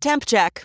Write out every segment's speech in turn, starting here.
Temp check.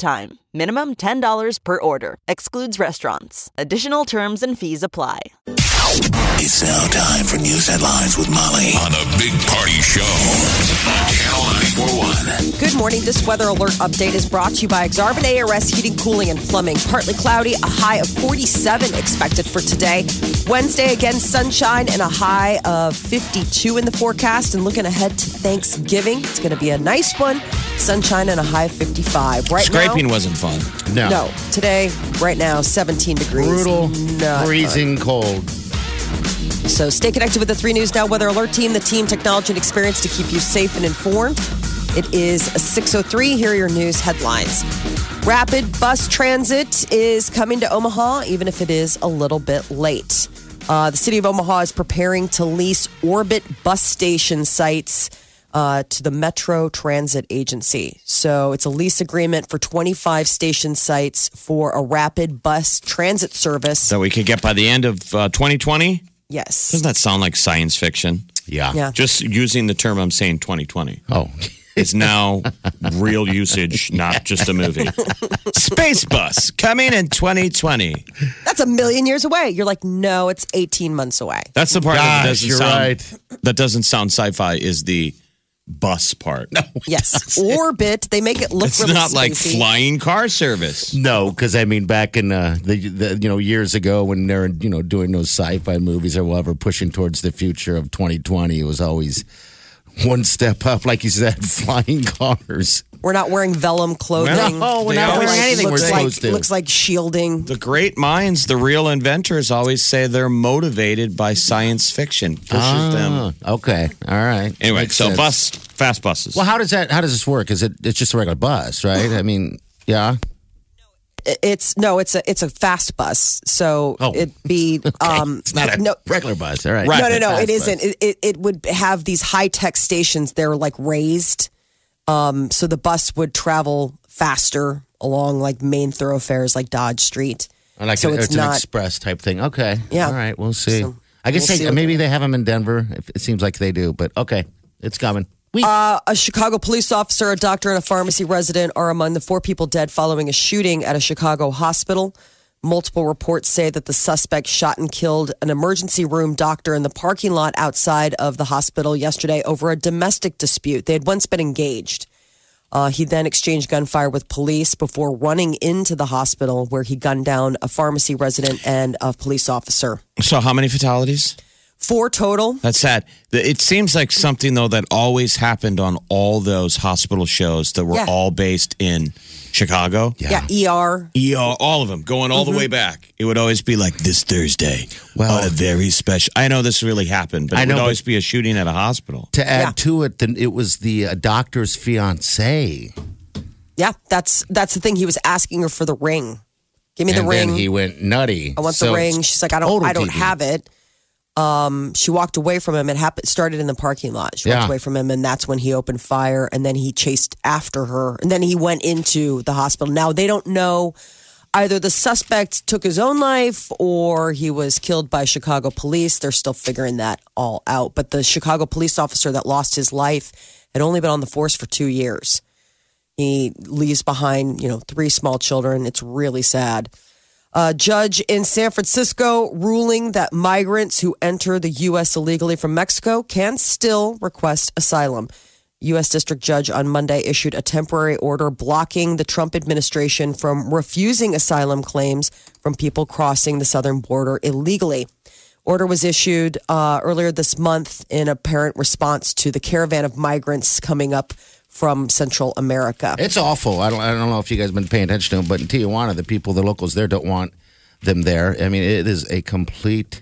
time. Minimum $10 per order. Excludes restaurants. Additional terms and fees apply. It's now time for news headlines with Molly on a big party show on Channel 941. Good morning. This weather alert update is brought to you by Aksarben ARS Heating, Cooling, and Plumbing. Partly cloudy, a high of 47 expected for today. Wednesday, again, sunshine and a high of 52 in the forecast. And looking ahead to Thanksgiving, it's going to be a nice one. Sunshine and a high of 55. Right Scraping now, wasn't fun. No. no. Today, right now, 17 degrees. Brutal, Not freezing cold. So stay connected with the 3 News Now Weather Alert Team, the team, technology, and experience to keep you safe and informed. It is 6.03. Here are your news headlines. Rapid bus transit is coming to Omaha, even if it is a little bit late. Uh, the city of Omaha is preparing to lease Orbit bus station sites uh, to the Metro Transit Agency. So it's a lease agreement for 25 station sites for a rapid bus transit service. That we could get by the end of uh, 2020? yes. Doesn't that sound like science fiction? Yeah. Yeah. Just using the term I'm saying 2020. Oh. It's now real usage, not just a movie. Space Bus coming in 2020. That's a million years away. You're like, no, it's 18 months away. That's the part that doesn't you're sound right. that doesn't sound sci-fi is the bus part. No, yes. Orbit, they make it look it's really not like spacey. flying car service. No, because I mean, back in uh, the, the you know years ago when they're you know doing those sci-fi movies or whatever, pushing towards the future of 2020, it was always one step up, like you said, flying cars. We're not wearing vellum clothing. No, we're They not always- wearing anything we're looks supposed like, to. Looks like shielding. The great minds, the real inventors, always say they're motivated by science fiction. Pushes them. Ah, okay, all right. Anyway, Makes so sense. bus, fast buses. Well, how does that? How does this work? Is it? It's just a regular bus, right? I mean, yeah. It's no, it's a it's a fast bus. So Oh. it'd be um It's not a no regular bus. All right. Right. no no no it isn't. It, it it would have these high tech stations. They're like raised, um, so the bus would travel faster along like main thoroughfares like Dodge Street. Like so it's it's, an express type thing. Okay. Yeah. All right. We'll see. So I guess we'll they, see maybe they- they have them in Denver. If- It seems like they do, but okay, it's coming. We A Chicago police officer, a doctor, and a pharmacy resident are among the four people dead following a shooting at a Chicago hospital. Multiple reports say that the suspect shot and killed an emergency room doctor in the parking lot outside of the hospital yesterday over a domestic dispute. They had once been engaged. Uh, he then exchanged gunfire with police before running into the hospital where he gunned down a pharmacy resident and a police officer. so how many fatalities? Four total. That's sad. It seems like something though that always happened on all those hospital shows that were Yeah. all based in Chicago. Yeah, ER. ER, all of them going all the way back. It would always be like this Thursday. Well- on a very special. I know this really happened, but I it know, would always be a shooting at a hospital. to add Yeah. to it, then it was the uh, doctor's fiance. Yeah, that's that's the thing. He was asking her for the ring. Give me the ring. then he went nutty. I want So the ring. She's like, I don't, I don't TV. have it. Um, she walked away from him. It happened started in the parking lot. She walked away from him, and that's when he opened fire. And then he chased after her, and then he went into the hospital. Now they don't know either the suspect took his own life or he was killed by Chicago police. They're still figuring that all out. But the Chicago police officer that lost his life had only been on the force for two years. He leaves behind, you know, three small children. It's really sad. A judge in San Francisco ruling that migrants who enter the U.S. illegally from Mexico can still request asylum. U.S. District Judge on Monday issued a temporary order blocking the Trump administration from refusing asylum claims from people crossing the southern border illegally. Order was issued uh, earlier this month in apparent response to the caravan of migrants coming up from Central America. It's awful. I don't. I don't know if you guys have been paying attention to them, but in Tijuana, the people, the locals there, don't want them there. I mean, it is a complete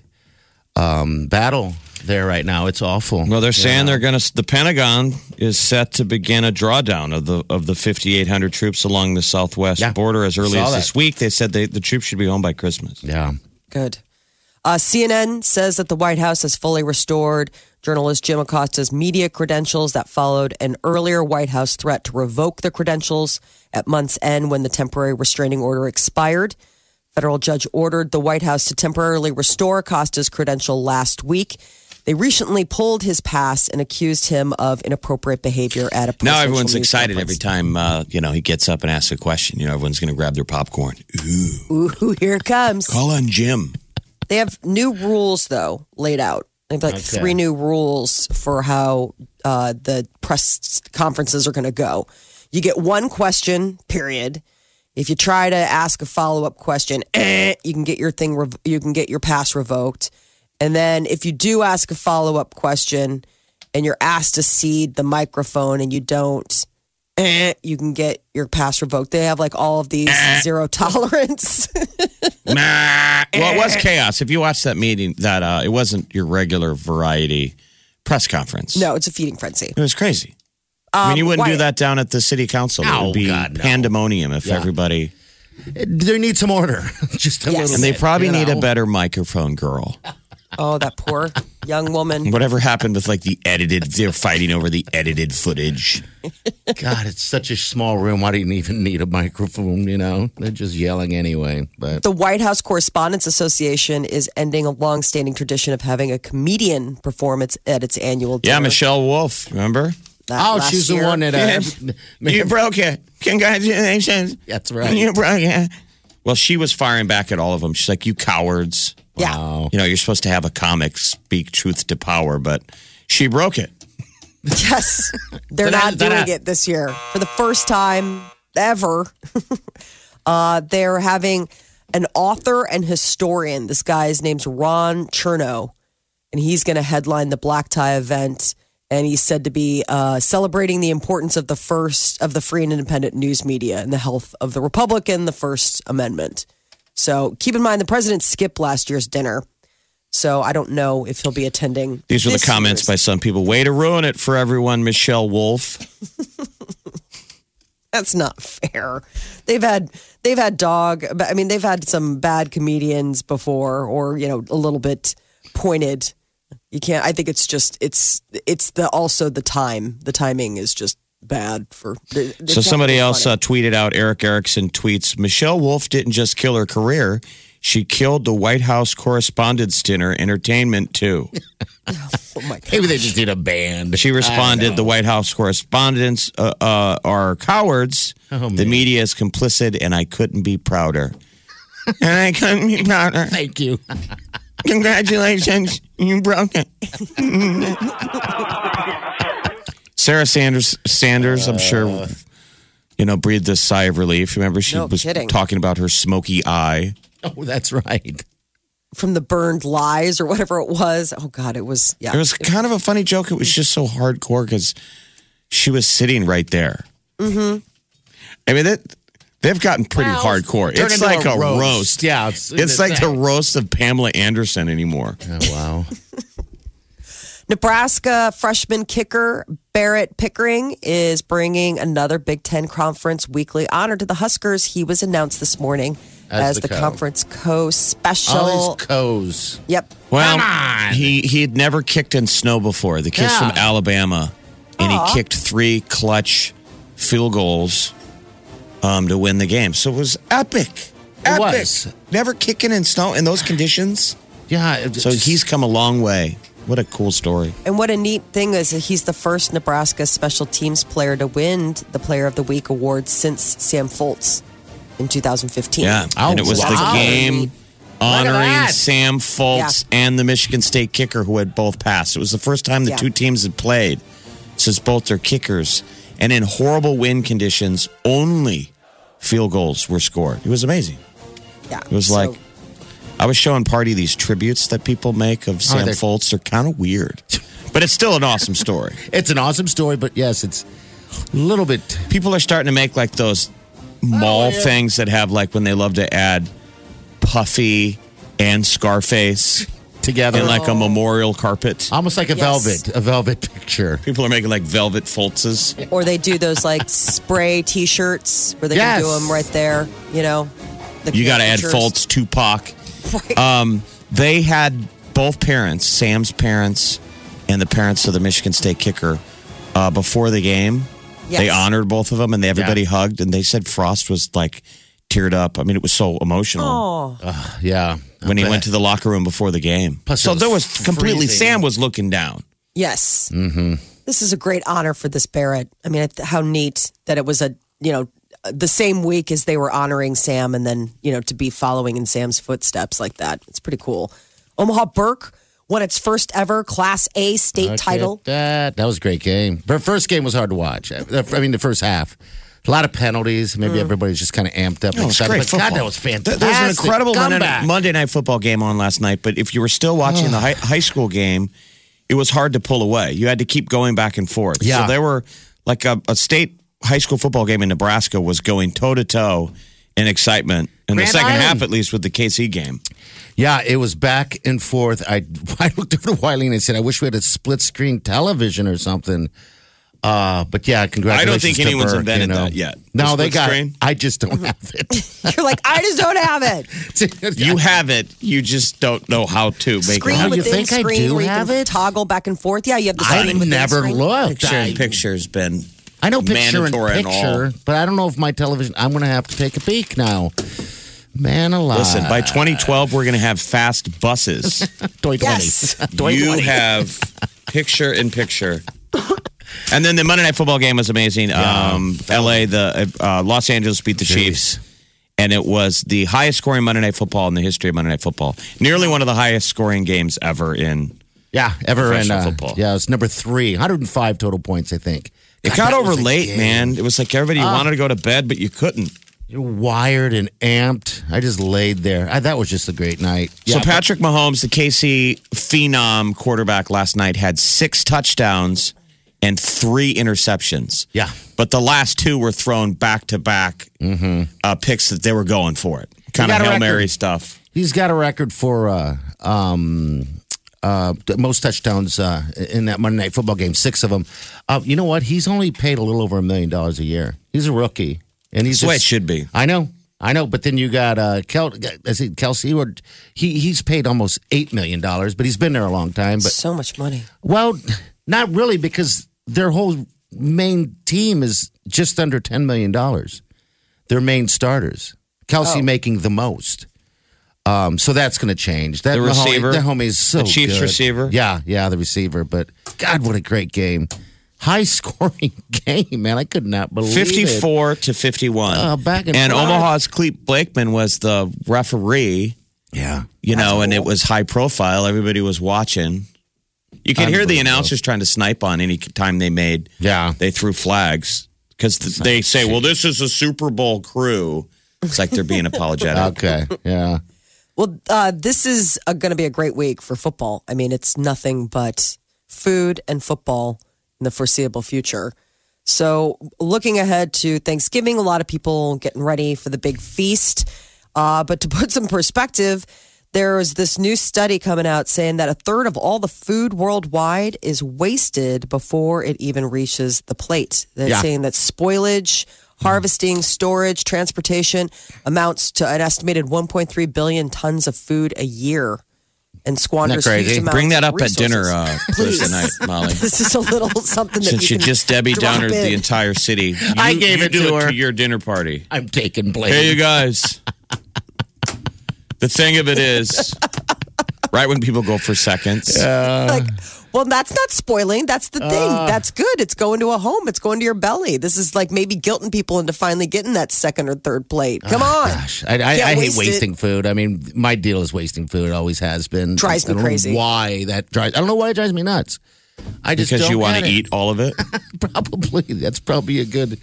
um, battle there right now. It's awful. Well, they're saying they're going to. The Pentagon is set to begin a drawdown of the of the 5,800 troops along the southwest Yeah, border as early saw as that. this week. They said they, the troops should be home by Christmas. Yeah. Good. Uh, CNN says that the White House has fully restored journalist Jim Acosta's media credentials that followed an earlier White House threat to revoke the credentials at month's end when the temporary restraining order expired. Federal judge ordered the White House to temporarily restore Acosta's credential last week. They recently pulled his pass and accused him of inappropriate behavior at a Now everyone's excited conference. every time uh, you know he gets up and asks a question. You know, everyone's going to grab their popcorn. Ooh, Ooh, here it comes. call on Jim. They have new rules though laid out. Like Okay. three new rules for how uh, the press conferences are going to go. You get one question, period. If you try to ask a follow up question, eh, you can get your thing. Rev- you can get your pass revoked. And then if you do ask a follow up question and you're asked to cede the microphone and you don't, eh, you can get your pass revoked. They have like all of these zero tolerance. Well, it was chaos. If you watched that meeting, that uh, it wasn't your regular variety press conference. no, it's a feeding frenzy. it was crazy. I mean, you wouldn't do that down at the city council. it Oh, would be God, no. pandemonium if Yeah. everybody. They need some order. Just a Yes. little And they bit, probably you need a better microphone girl. Oh, that poor young woman. Whatever happened with like the edited? They're fighting over the edited footage. God, it's such a small room. Why do you even need a microphone? You know, they're just yelling anyway. But The White House Correspondents Association is ending a long-standing tradition of having a comedian perform its, at its annual dinner. Yeah, Michelle Wolf. Remember? That oh, she's year. the one that. Uh, You broke it. Congratulations. That's right. You broke it. Well, she was firing back at all of them. She's like, "You cowards." Yeah. Wow. You know, you're supposed to have a comic speak truth to power, but she broke it. Yes. They're not doing it this year. For the first time ever, uh, they're having an author and historian. This guy's name's Ron Chernow, and he's going to headline the black tie event. And he's said to be uh, celebrating the importance of the first of the free and independent news media and the health of the republic and the First Amendment. So keep in mind, the president skipped last year's dinner. So I don't know if he'll be attending. These were the comments by some people. Way to ruin it for everyone, Michelle Wolf. That's not fair. They've had they've had dog. I mean, they've had some bad comedians before, or you know, a little bit pointed. You can't. I think it's just it's it's the also the time. The timing is just bad for. it's So somebody else uh, tweeted out. Erick Erickson tweets: Michelle Wolf didn't just kill her career; she killed the White House Correspondents' Dinner entertainment too. oh my god! Maybe they just need a band. She responded: "The White House correspondents uh, uh, are cowards. Oh, the media is complicit, and I couldn't be prouder. and I couldn't be prouder. Thank you. Congratulations, you broke it." Sarah Sanders, Sanders, I'm sure, you know, breathed a sigh of relief. Remember, she No was kidding. talking about her smoky eye. Oh, that's right. From the burned lies or whatever it was. Oh god, it was yeah. It was kind of a funny joke. It was just so hardcore because she was sitting right there. Mm-hmm. I mean, that they've gotten pretty Well, hardcore. It's into like a roast. Yeah, it's like the roast of Pamela Anderson anymore. Oh, wow. Nebraska freshman kicker Barrett Pickering is bringing another Big Ten Conference weekly honor to the Huskers. He was announced this morning As as, the the, co. conference co-special. All these co's. Yep. Well, Come on. he he had never kicked in snow before. The kid's Yeah. from Alabama, and he kicked three clutch field goals um, to win the game. So it was epic. Epic. was. Never kicking in snow in those conditions. Yeah. So he's come a long way. What a cool story. And what a neat thing is that he's the first Nebraska special teams player to win the Player of the Week award since Sam Foltz in 2015. Yeah, Oh, and it was wow. the game honoring that. Sam Foltz and the Michigan State kicker who had both passed. It was the first time the Yeah. two teams had played since both their kickers, and in horrible wind conditions, only field goals were scored. It was amazing. Yeah. It was So- like I was showing Party these tributes that people make of Sam they're- Foltz. They're kind of weird, but it's still an awesome story. It's an awesome story, but yes, it's a little bit. people are starting to make like those mall oh, yeah. things that have like when they love to add Puffy and Scarface together. in like a oh. memorial carpet. Almost like a Yes. velvet, a velvet picture. People are making like velvet Foltzes. Or they do those like spray T-shirts where they Yes. can do them right there. You know, the You got to add caricatures. Foltz, Tupac. Right. Um, they had both parents, Sam's parents and the parents of the Michigan State kicker, uh, before the game. Yes. They honored both of them and they, everybody Yeah. hugged and they said Frost was like teared up. I mean, it was so emotional Oh, Yeah. when he went to the locker room before the game. Plus so was there was completely, freezing. Sam was looking down. yes. Mm-hmm. This is a great honor for this Barrett. I mean, how neat that it was a you know the same week as they were honoring Sam, and then you know to be following in Sam's footsteps like that. It's pretty cool. Omaha Burke won its first ever Class A state Look title. That that was a great game. The first game was hard to watch. I mean, the first half, a lot of penalties. Maybe mm. everybody's just kind of amped up. and No, excited. great But football. God, that was fantastic. There was an incredible Monday, comeback. Monday night football game on last night, but if you were still watching the high, high school game, it was hard to pull away. You had to keep going back and forth. Yeah. So there were like a, a state high school football game in Nebraska was going toe to toe in excitement in the second Island. half, at least with the KC game. Yeah, it was back and forth. I I looked over to Wiley and I said, I wish we had a split screen television or something. Uh, but yeah, congratulations. I don't think to anyone's Burke, invented you know. that yet. No, The they got screen? I just don't have it. You're like, I just don't have it. You have it, you just don't know how to make Screen it. Oh, you within think I do where you have can it? toggle back and forth. Yeah, you have the I screen never screen. looked. Picture in I, picture's been I know picture in mandatory and all. picture, but I don't know if my television. I'm going to have to take a peek now. Man alive! Listen, by 2012, we're going to have fast buses. Toy Yes. 20. you have picture in picture. And then the Monday Night Football game was amazing. Um, LA, the uh, Los Angeles beat the Chiefs, and it was the highest scoring Monday Night Football in the history of Monday Night Football. Nearly one of the highest scoring games ever in. Yeah, ever in uh, football. Yeah, it's number three, 105 total points, I think. It got over was late, man. It was like everybody wanted to go to bed, but you couldn't. You're wired and amped. I just laid there. I, that was just a great night. So Yeah, Patrick Mahomes, the KC phenom quarterback last night, had six touchdowns and three interceptions. Yeah. But the last two were thrown back to back uh, picks that they were going for it. Kind of got a Hail record. Mary stuff. He's got a record for uh, um, uh, most touchdowns uh, in that Monday Night Football game, six of them. Uh, you know what? He's only paid a little over a million dollars a year. He's a rookie, and he's That's the way it should be. I know, I know. But then you got uh, Kel, is it Kelce? Or he he's paid almost eight million dollars, but he's been there a long time. But So much money. well, not really, because their whole main team is just under ten million dollars. Their main starters, Kelce making the most. Um, so that's going to change. That The receiver? that homie is so The Chiefs good. receiver? Yeah, yeah, the receiver. But God, what a great game! High scoring game, man. I could not believe it. 54 to 51. Uh, back and and. Omaha's Clete Blakeman was the referee, Yeah, you know, and it was high profile. Everybody was watching. You could hear the announcers trying to snipe on any time they made. Yeah. They threw flags because they say, well, this is a Super Bowl crew. It's like they're being apologetic. okay, yeah. Well, uh, this is going to be a great week for football. I mean, it's nothing but food and football in the foreseeable future. So, looking ahead to Thanksgiving, a lot of people getting ready for the big feast. Uh, but to put some perspective, there is this new study coming out saying that a third of all the food worldwide is wasted before it even reaches the plate. They're Yeah. saying that spoilage, harvesting, storage, transportation amounts to an estimated 1.3 billion tons of food a year and squanders Isn't that crazy? huge amounts Bring that of up at dinner resources. uh, Thursday night, Molly. This is a little something that Since you you can just Debbie drop Downer the entire city, you, I gave you it do to it her. to your dinner party. I'm taking blame. Hey, you guys. the thing of it is, right when people go for seconds, Yeah. like, well, that's not spoiling. That's the thing. Uh. that's good. It's going to a home. It's going to your belly. This is like maybe guilting people into finally getting that second or third plate. Come on. Oh, Gosh, I, I, I Can't hate waste it. wasting food. I mean, my deal is wasting food. It always has been. Drives I me don't know crazy. Why that drives? I don't know why it drives me nuts. I just because don't you want to eat all of it. Probably that's probably a good.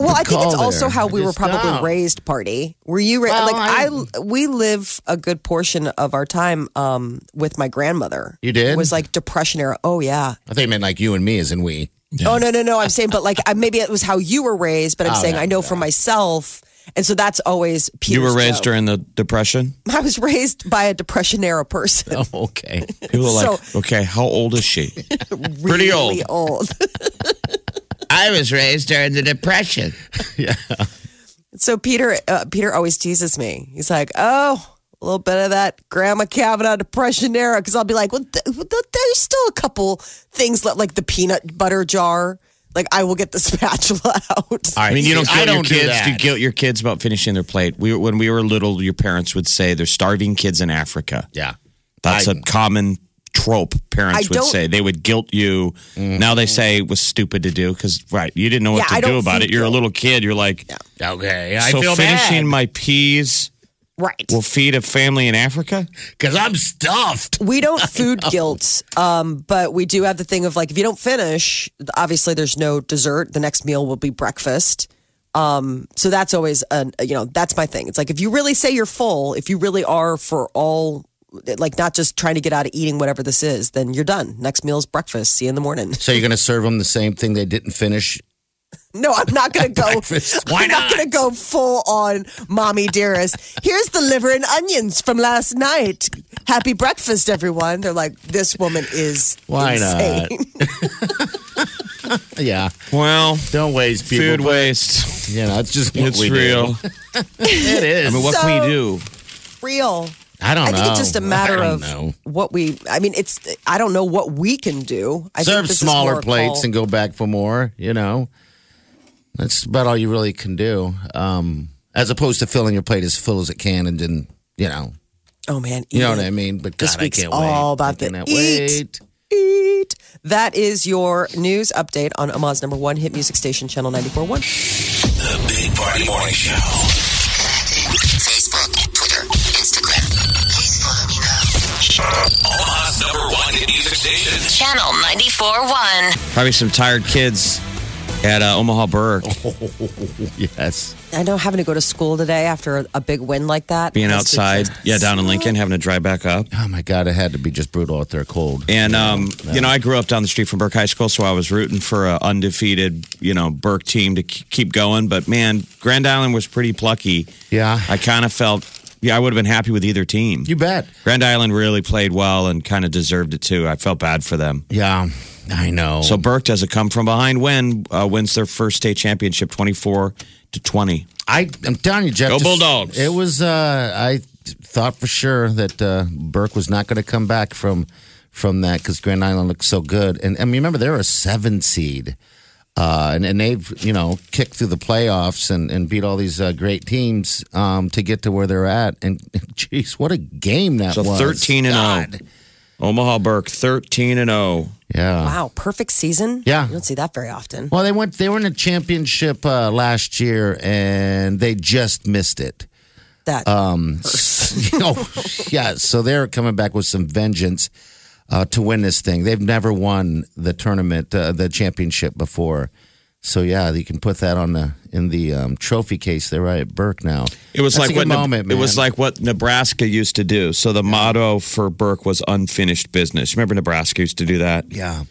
Well, I think it's call also how we were probably don't. raised. Party, were you ra- Well, like I, I- We live a good portion of our time um, with my grandmother. You did? It was like depression era. Oh yeah. I think it meant like you and me, as in we. Oh no no no! I'm saying, but like I- maybe it was how you were raised. But I'm Oh, saying yeah, I know for myself, And so that's always Peter's You were raised joke. during the Depression? I was raised by a depression era person. Oh, okay. People are like, So- okay, how old is she? really old. old. I was raised during the Depression. yeah. So Peter, uh, Peter always teases me. He's like, "Oh, a little bit of that Grandma Kavanaugh depression era," because I'll be like, "Well, th- th- there's still a couple things li- like the peanut butter jar. Like I will get the spatula out. I mean, you don't guilt I your don't do kids. that. Do you guilt your kids about finishing their plate? We, when we were little, your parents would say there's starving kids in Africa. Yeah. That's I- a common trope parents I would say. They would guilt you. Now they say it was stupid to do because, right, you didn't know what Yeah, to do don't about it. You're a little kid. You're like, Okay. I so feel finishing bad my peas right. will feed a family in Africa? because I'm stuffed. we don't food guilt, um, but we do have the thing of like if you don't finish, obviously there's no dessert. The next meal will be breakfast. Um, so that's always an you know that's my thing. It's like if you really say you're full, if you really are for all like not just trying to get out of eating whatever this is, then you're done. Next meal's breakfast. See you in the morning. So you're going to serve them the same thing they didn't finish? No, I'm not going to go. Breakfast. Why I'm not not? going to go full on, mommy dearest. Here's the liver and onions from last night. Happy breakfast, everyone. They're like, this woman is Why insane. Yeah. Well, Don't waste people. food but, waste. You know, it's just what It's we do. real. It is. I mean, what So- can we do? Real. I don't know. I know. think it's just a matter of know. what we. I mean, it's. I don't know what we can do. I serve this is smaller plates call- and go back for more. You know, that's about all you really can do. Um, as opposed to filling your plate as full as it can and then you know, Oh man, you know eat what. I mean. But This week's I can't all wait. about I the eat. wait. Eat. That is your news update on Omaha's number one hit music station, Channel 94.1. The Big Party Morning Show. 94.1. Probably some tired kids at uh, Omaha Burke Yes. I know having to go to school today after a, a big win like that. being outside. just- Yeah, down in Lincoln, having to drive back up. Oh my God, it had to be just brutal out there, cold. And um, you know, I grew up down the street from Burke High School, so I was rooting for an undefeated, you know, Burke team to keep going. But man, Grand Island was pretty plucky. Yeah. I kind of felt, yeah, I would have been happy with either team. You bet. Grand Island really played well and kind of deserved it too. I felt bad for them. Yeah, I know. So Burke does a come from behind win, uh, wins their first state championship, twenty four to twenty. I, I'm telling you, Jeff. Go Bulldogs. It was. Uh, I thought for sure that uh, Burke was not going to come back from from that because Grand Island looked so good. And I mean, remember they're a seven seed, uh, and and they've you know kicked through the playoffs and, and beat all these uh, great teams um, to get to where they're at. And jeez, what a game that So was! 13 and oh. God. Omaha Burke thirteen and oh. zero. Yeah. Wow, perfect season. Yeah. You don't see that very often. Well, they went. They were in a championship uh, last year, and they just missed it. That Um, oh, yeah. So they're coming back with some vengeance uh, to win this thing. They've never won the tournament, uh, the championship before. So yeah, you can put that on the in the um, trophy case. They're right at Burke now. It was That's like a good what Ne- moment, it was like what Nebraska used to do. So the motto for Burke was unfinished business. Remember Nebraska used to do that. yeah,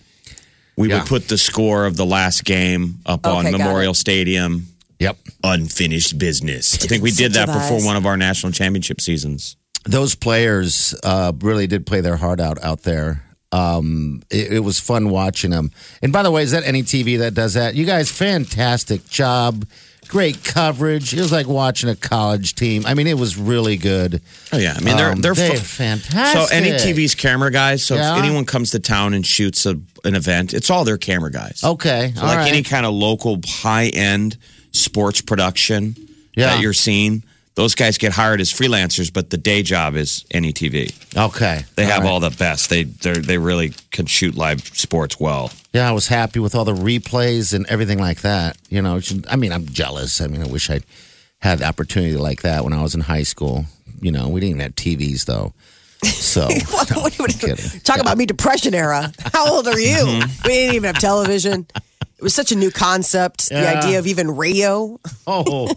We Yeah. would put the score of the last game up on Okay, got Memorial. Stadium. yep. Unfinished business. I think we did that before one of our national championship seasons. Those players uh, really did play their heart out out there. Um, it, it was fun watching them. And by the way, is that any TV that does that? You guys, fantastic job. Great coverage. It was like watching a college team. I mean, it was really good. Oh yeah, I mean they're Um, they're, they're fantastic. So any TV's camera guys. So Yeah. if anyone comes to town and shoots a, an event, it's all their camera guys. Okay, So like right. any kind of local high end sports production Yeah. that you're seeing, those guys get hired as freelancers, but the day job is any TV. okay, They have right. all the best. They they they really can shoot live sports well. Yeah, I was happy with all the replays and everything like that. You know, I mean, I'm jealous. I mean, I wish I had the opportunity like that when I was in high school. You know, we didn't even have TVs though. So, What- no, what- what- I'm kidding. Talk about me depression era. How old are you? Mm-hmm. We didn't even have television. It was such a new concept. The idea of even radio. Oh,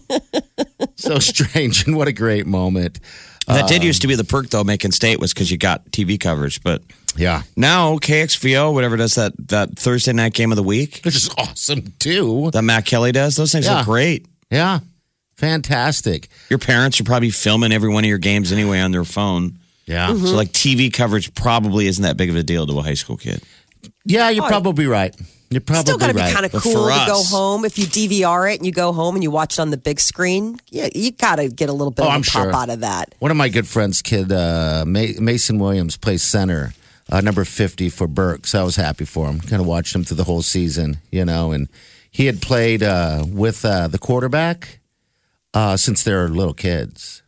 so strange and what a great moment. that Um, did used to be the perk though. Making state was because you got TV coverage, but Yeah, now KXVO, whatever does that that Thursday night game of the week which is awesome too. that Matt Kelly does, those things Yeah. look great. Yeah, Fantastic. Your parents are probably filming every one of your games anyway on their phone. Yeah. Mm-hmm. So, like, TV coverage probably isn't that big of a deal to a high school kid. Yeah, you're probably right. You're probably Still got to be kind of cool for to go home if you DVR it and you go home and you watch it on the big screen. Yeah, you got to get a little bit Oh, of a I'm pop sure. out of that. One of my good friends' kid, uh, Mason Williams, plays center, uh, number 50 for Burke. So I was happy for him. Kind of watched him through the whole season, you know, and he had played uh, with uh, the quarterback uh, since they were little kids.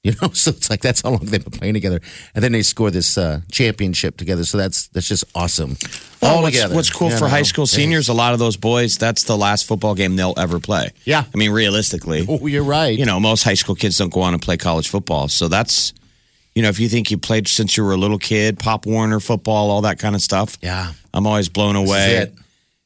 You know, so it's like that's how long they've been playing together, and then they score this uh, championship together. So that's that's just awesome. All what's, together. what's cool you for high school seniors, a lot of those boys, that's the last football game they'll ever play. Yeah. I mean, realistically, Oh, you're right. you know, most high school kids don't go on and play college football. So that's, you know, if you think you played since you were a little kid, Pop Warner football, all that kind of stuff. Yeah. I'm always blown away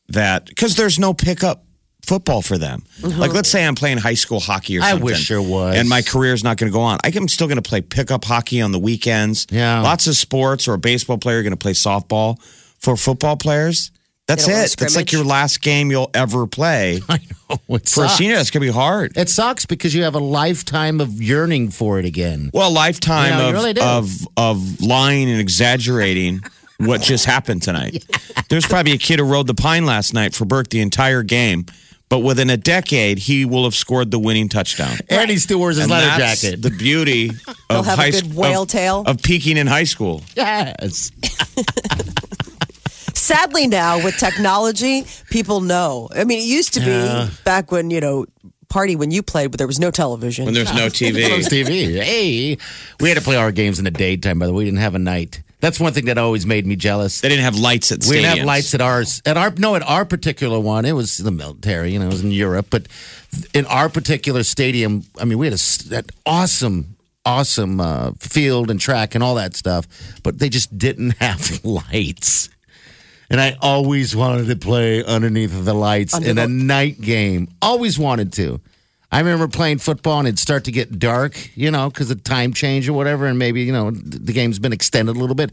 that because there's no pickup football for them. Like, let's say I'm playing high school hockey or I something. wish there was. And my career's not going to go on. I'm still going to play pickup hockey on the weekends. Yeah. Lots of sports or a baseball player going to play softball. For football players, that's They don't want it. That's like your last game you'll ever play. I know. It For a sucks. senior, that's going to be hard. It sucks because you have a lifetime of yearning for it again. Well, a lifetime You know, of, really of of lying and exaggerating what just happened tonight. There's probably a kid who rode the pine last night for Burke the entire game, but within a decade, he will have scored the winning touchdown. And he still wears his And leather that's jacket. the beauty of have a high good sc- whale of, tail. of peaking in high school. yes. Sadly, now with technology, people know. I mean, it used to be back when you know party when you played, but there was no television. When there's no TV. Close TV. TV. Hey, we had to play our games in the daytime. By the way, we didn't have a night. That's one thing that always made me jealous. They didn't have lights at stadiums. We didn't have lights at ours. At our no, at our particular one, it was the military. You know, it was in Europe, but in our particular stadium, I mean, we had a s- that awesome, awesome uh, field and track and all that stuff, but they just didn't have lights. And I always wanted to play underneath the lights Under in a night game. Always wanted to. I remember playing football and it'd start to get dark, you know, because of time change or whatever. And maybe, you know, the game's been extended a little bit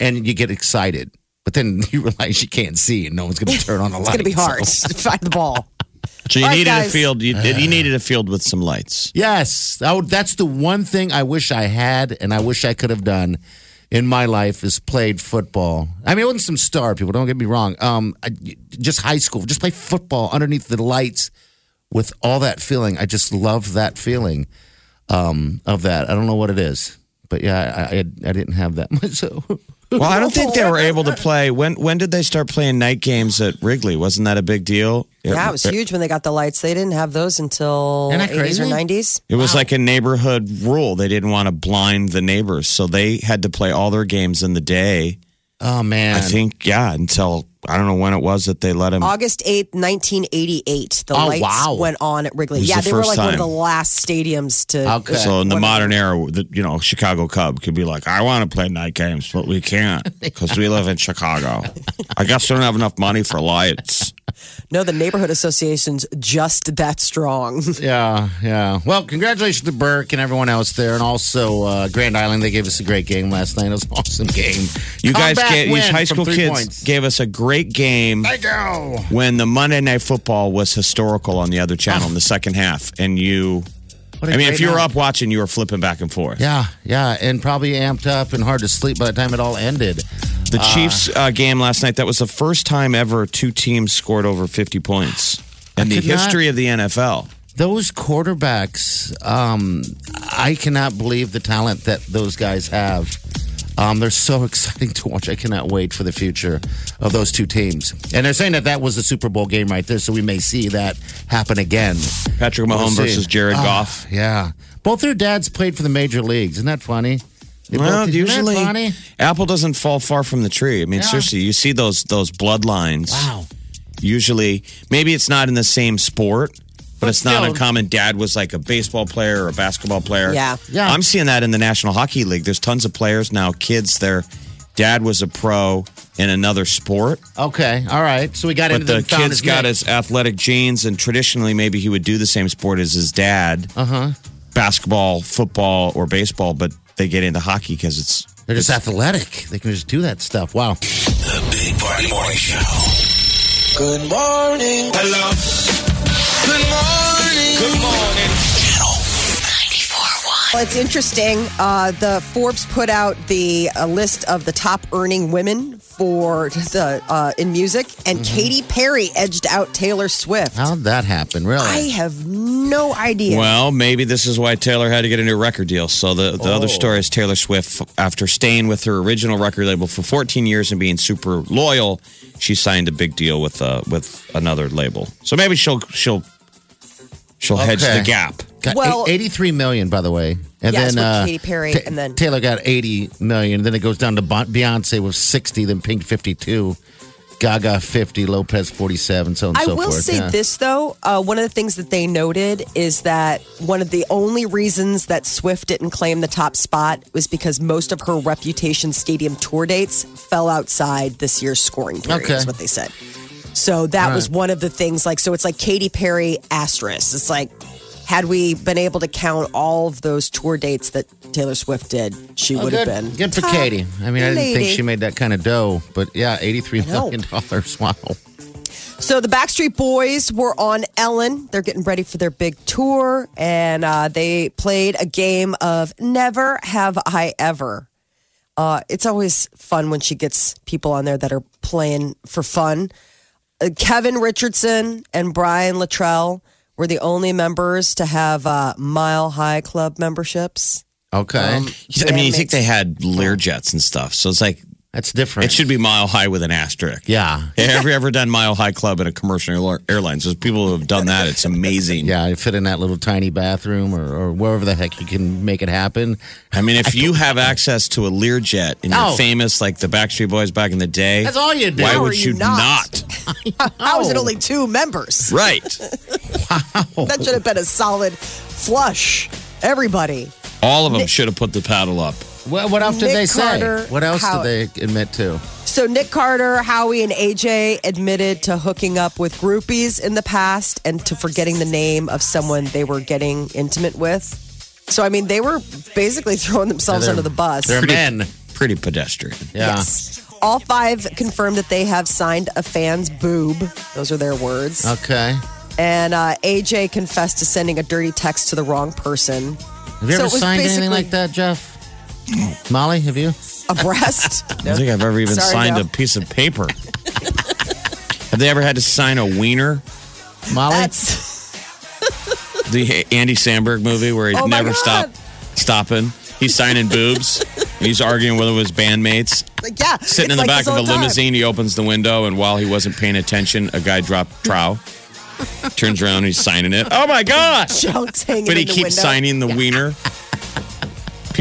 and you get excited. But then you realize you can't see and no one's going to turn on the lights. it's going to be hard So- to find the ball. So you All right, needed a field. You, you needed a field with some lights. Yes, that would- that's the one thing I wish I had, and I wish I could have done in my life is played football. I mean, it wasn't some star people. Don't get me wrong. Um, I, just high school, just play football underneath the lights with all that feeling. I just love that feeling um, of that. I don't know what it is, but yeah, I, I, I didn't have that much. So Well, I don't think they were able to play. When when did they start playing night games at Wrigley? Wasn't that a big deal? Yeah, it was huge when they got the lights. They didn't have those until 80s or 90s. It was like a neighborhood rule. They didn't want to blind the neighbors, so they had to play all their games in the day. oh man, I think, yeah, until I don't know when it was that they let them. August 8th, 1988. The Oh, lights wow. went on at Wrigley. It Yeah, the they were first like one of the last stadiums to. Okay. So in the modern era, the, you know, Chicago Cub could be like, I want to play night games, but we can't because we live in Chicago. I guess we don't have enough money for lights. No, the neighborhood association's just that strong. Yeah, yeah. Well, congratulations to Burke and everyone else there, and also uh, Grand Island. They gave us a great game last night. It was an awesome game. You guys, gave, these high school kids points. gave us a great game. Thank you. when the Monday Night Football was historical on the other channel in the second half, and you, I mean, if you were night. up watching, you were flipping back and forth. Yeah, yeah, and probably amped up and hard to sleep by the time it all ended. The Chiefs uh, game last night, that was the first time ever two teams scored over 50 points in the could not- history of the NFL. Those quarterbacks, um, I cannot believe the talent that those guys have. Um, they're so exciting to watch. I cannot wait for the future of those two teams. And they're saying that that was the Super Bowl game right there, so we may see that happen again. Patrick We'll Mahomes see. versus Jared Ah, Goff. Yeah. Both their dads played for the major leagues. Isn't that funny? They Well, that usually apple doesn't fall far from the tree. I mean, Yeah. seriously, you see those those bloodlines. Wow. Usually, maybe it's not in the same sport, but, But it's not uncommon. Dad was like a baseball player or a basketball player. Yeah. Yeah. I'm seeing that in the National Hockey League. There's tons of players now, kids. Their dad was a pro in another sport, Okay. All right. So we got but into the kid's got his athletic genes, and traditionally, maybe he would do the same sport as his dad. Uh Uh-huh. huh. Basketball, football, or baseball, but they get into hockey because it's They're just athletic. They can just do that stuff. Wow. The Big Party Morning Show. Good morning. Hello. Good morning. Good morning. Channel 94.1. Well, it's interesting. Uh, the Forbes put out the uh, list of the top earning women for the uh, in music, and Mm-hmm. Katy Perry edged out Taylor Swift. How'd that happen? Really? I have no idea. Well, maybe this is why Taylor had to get a new record deal. So the, the other story is Taylor Swift, after staying with her original record label for 14 years and being super loyal, she signed a big deal with uh, with another label. So maybe she'll she'll she'll hedge the gap. Got Well- eight- 83 million, by the way. And it's then uh, Katy Perry, and then- Taylor got 80 million. Then it goes down to Beyonce with 60, then Pink 52, Gaga 50, Lopez 47, so on and I so will forth. say yeah. this though. Uh, one of the things that they noted is that one of the only reasons that Swift didn't claim the top spot was because most of her Reputation Stadium tour dates fell outside this year's scoring period. Okay. Is what they said. So that was one of the things. Like, so it's like Katy Perry asterisk. It's like. Had we been able to count all of those tour dates that Taylor Swift did, she Oh, would good, have been good for top Katy. I mean, I didn't think she made that kind of dough, but yeah, 83 million. dollars. Wow. So the Backstreet Boys were on Ellen. They're getting ready for their big tour, and uh, they played a game of Never Have I Ever. Uh, it's always fun when she gets people on there that are playing for fun. Uh, Kevin Richardson and Brian Littrell were the only members to have uh, Mile High Club memberships. Okay. Um, I mean, you think they had Learjets and stuff. So it's like, That's different. it should be Mile High with an asterisk. Yeah. Have you ever done Mile High Club in a commercial air- airline? So people who have done that, it's amazing. Yeah, you fit in that little tiny bathroom or, or wherever the heck you can make it happen. I mean, if you have access to a Learjet and you're Oh. famous like the Backstreet Boys back in the day, That's all you do. why How would you you not? not? How is it only two members? Right. Wow. That should have been a solid flush. Everybody. All of them should have put the paddle up. What, what else did Nick they say? What else how- did they admit to? So Nick Carter, Howie, and AJ admitted to hooking up with groupies in the past and to forgetting the name of someone they were getting intimate with. So I mean, they were basically throwing themselves They're- under the bus. They're men. Pretty pedestrian. Yeah. Yes. All five confirmed that they have signed a fan's boob. Those are their words. Okay. And uh, AJ confessed to sending a dirty text to the wrong person. Have you So ever it was signed anything basically- like that, Jeff? Molly, have you? A breast. I don't think I've ever even Sorry, signed no. a piece of paper. have they ever had to sign a wiener? Molly? That's The Andy Samberg movie where he Oh never stopped stopping. He's signing boobs. He's arguing with his bandmates. like yeah. Sitting in the like back of a the time. limousine, he opens the window, and while he wasn't paying attention, a guy dropped trow. Turns around, and he's signing it. Oh my gosh! Chunks hanging But he keeps window. signing the wiener.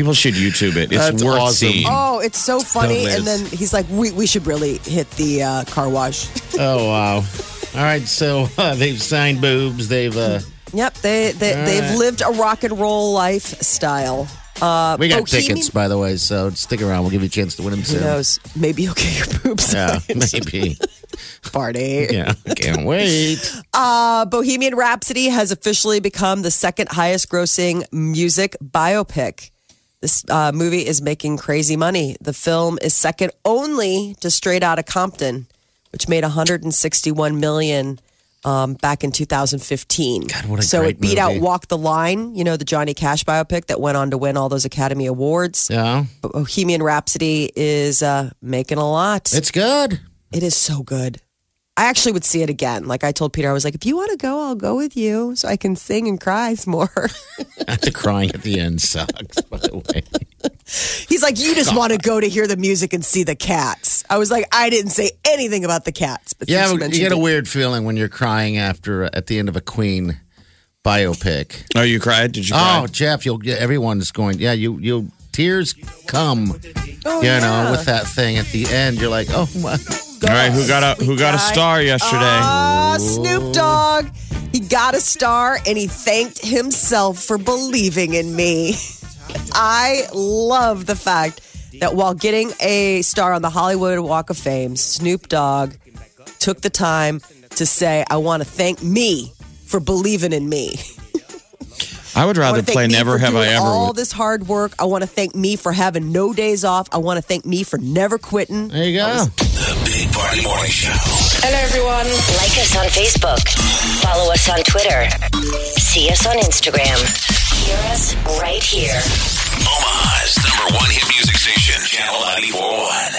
People should YouTube it. It's That's worth awesome. seeing. Oh, it's so funny. Still And then he's like, we, we should really hit the uh, car wash. Oh, wow. All right, so uh, they've signed boobs. They've. Uh, yep. They, they, All they've right. lived a rock and roll lifestyle. Uh, we got Bohemian- tickets, by the way, so stick around. We'll give you a chance to win them Who knows? Maybe you'll get your boobs Yeah, maybe. Party. Yeah, can't wait. Uh, Bohemian Rhapsody has officially become the second highest grossing music biopic. This uh, movie is making crazy money. The film is second only to Straight Outta Compton, which made 161 million um, back in 2015. God, what a so it beat out. Walk the Line, you know, the Johnny Cash biopic that went on to win all those Academy Awards. Yeah, Bohemian Rhapsody is uh, making a lot. it's good. It is so good. I actually would see it again. Like I told Peter, I was like, if you want to go, I'll go with you so I can sing and cry some more. the crying at the end sucks, by the way. He's like, you just want to go to hear the music and see the cats. I was like, I didn't say anything about the cats. But Yeah, since you mentioned get a it- weird feeling when you're crying after uh, at the end of a Queen biopic. Oh, you cried? Did you Oh. Jeff, you'll yeah, everyone's going. Yeah, you you tears come. Oh, you yeah. know, with that thing at the end, you're like, oh my. All right, who got a who got a star yesterday? Ah, Snoop Dogg. He got a star and he thanked himself for believing in me. I love the fact that while getting a star on the Hollywood Walk of Fame, Snoop Dogg took the time to say, I want to thank me for believing in me. I would rather I play Never Have I Ever. All with... this hard work. I want to thank me for having no days off. I want to thank me for never quitting. There you go. The Big Party Morning Show. Hello, everyone. Like us on Facebook. Follow us on Twitter. See us on Instagram. Hear us right here. Omaha's number one hit music station, Channel 941.